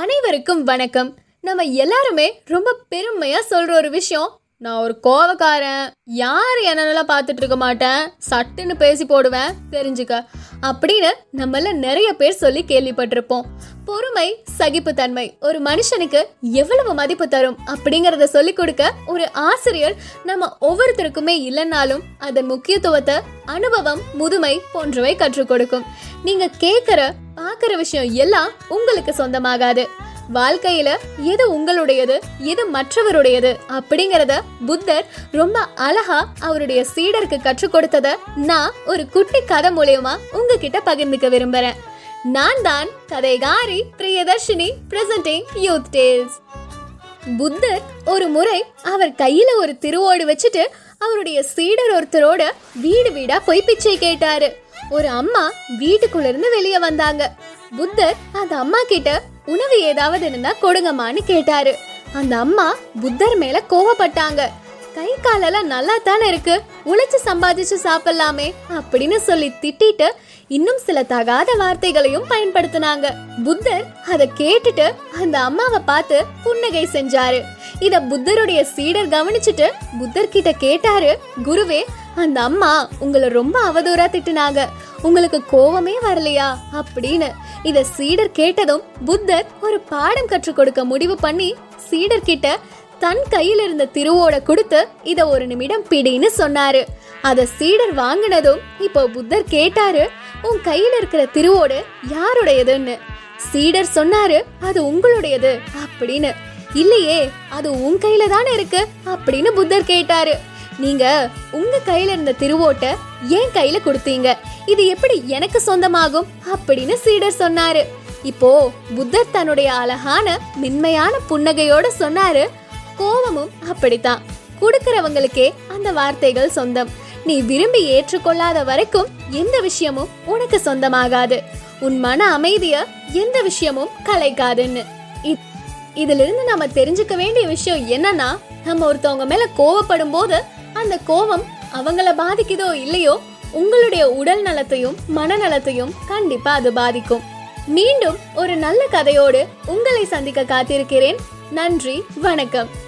அனைவருக்கும் வணக்கம். நம்ம எல்லாருமே ரொம்ப பெருமையா சொல்ற ஒரு விஷயம் நான் ஒரு கோவக்காரன் யார் என்னென்னலாம் பார்த்துட்டு இருக்க மாட்டேன் சட்டுன்னு பேசி போடுவேன் தெரிஞ்சுக்க. அப்படின்னு நம்மள நிறைய பேர் சொல்லி கேள்விப்பட்டிருப்போம். பொறுமை சகிப்புத்தன்மை. ஒரு மனுஷனுக்கு எவ்வளவு மதிப்பு தரும் அப்படிங்கறத சொல்லி கொடுக்க ஒரு ஆசிரியர் நம்ம ஒவ்வொருத்தருக்குமே இல்லைன்னாலும் அதன் முக்கியத்துவத்தை அனுபவம் முதுமை போன்றவை கற்றுக் கொடுக்கும். நீங்க கேட்குற பார்க்குற விஷயம் எல்லாம் உங்களுக்கு சொந்தமாகாது. வாழ்க்கையில எது உங்களுடையது எது மற்றவருடையது அப்படிங்கறத புத்தர் ரொம்ப அழகா அவருடைய சீடருக்கு கற்றுக் கொடுத்தத நான் ஒரு குட்டி கதை மூலியமா உங்ககிட்ட பகிர்ந்துக்க விரும்புறேன். நான் தான் கதைகாரி Priyadarshini presenting youth tales Buddha ஒரு முறை அவர் கையில ஒரு திருவோடு வச்சுட்டு அவருடைய சீடர் ஒருத்தரோட வீடு வீடா போய் பிச்சை கேட்டாரு. ஒரு அம்மா வீட்டுக்குள்ள இருந்து வெளியே வந்தாங்க. புத்தர் அந்த அம்மா கிட்ட உணவு ஏதாவது இருந்தா கொடுங்கம்மான்னு கேட்டாரு. அந்த அம்மா புத்தர் மேல கோவப்பட்டாங்க. கை காலெல்லாம் நல்லா தானே இருக்கு? உழைச்சு சம்பாதிச்சு சாப்பிடலாமே அப்படின்னு சொல்லி திட்டிட்டு இன்னும் சில தகாத வார்த்தைகளையும் பயன்படுத்தினாங்க. புத்தர் அதை கேட்டுட்டு அந்த அம்மாவை பார்த்து புன்னகை செஞ்சாரு. இத புத்தருடைய சீடர் கவனிச்சுட்டு புத்தர் கிட்ட கேட்டாரு குருவே அந்த அம்மா உங்களை ரொம்ப அவதூறா திட்டுனாங்க. உங்களுக்கு கோவமே வரலையா? அப்படின்னு. இத சீடர் கேட்டதும் புத்தர் ஒரு பாடம் கற்றுக் கொடுக்க முடிவு பண்ணி சீடர் கிட்ட தன் கையில் இருந்த திருவோட கொடுத்து இத ஒரு நிமிடம் பிடின்னு சொன்னாரு. அத சீடர் வாங்கினதும் இப்போ புத்தர் கேட்டாரு உன் கையில இருக்கிற திருவோடு யாருடையதுன்னு? சீடர் சொன்னாரு அது உங்களுடையது அப்படின்னு. இல்லையே அது உன் கையில தானே இருக்கு அப்படின்னு புத்தர் கேட்டாரு. நீங்க உங்க கையில இருந்த திருவோட்டை என் கையில கொடுத்தீங்க. இது எப்படி எனக்கு சொந்தமாகும்? அப்படின்னு சீடர் சொன்னாரு. இப்போ புத்தர் தன்னுடைய அழகான மென்மையான புன்னகையோட சொன்னாரு. கோவமும் அப்படித்தான். கொடுக்கறவங்களுக்கே அந்த வார்த்தைகள் சொந்தம். நீ விரும்பி ஏற்றுக்கொள்ளாத வரைக்கும் எந்த விஷயமும் உனக்கு சொந்தமாகாது. உன் மன அமைதிய எந்த விஷயமும் கலைக்காதுன்னு. இதுல இருந்து நம்ம தெரிஞ்சுக்க வேண்டிய விஷயம் என்னன்னா நம்ம ஒருத்தவங்க மேல கோவப்படும் போது அந்த கோவம் அவங்கள பாதிக்குதோ இல்லையோ உங்களுடைய உடல் நலத்தையும் மனநலத்தையும் கண்டிப்பா அது பாதிக்கும். மீண்டும் ஒரு நல்ல கதையோடு உங்களை சந்திக்க காத்திருக்கிறேன். நன்றி வணக்கம்.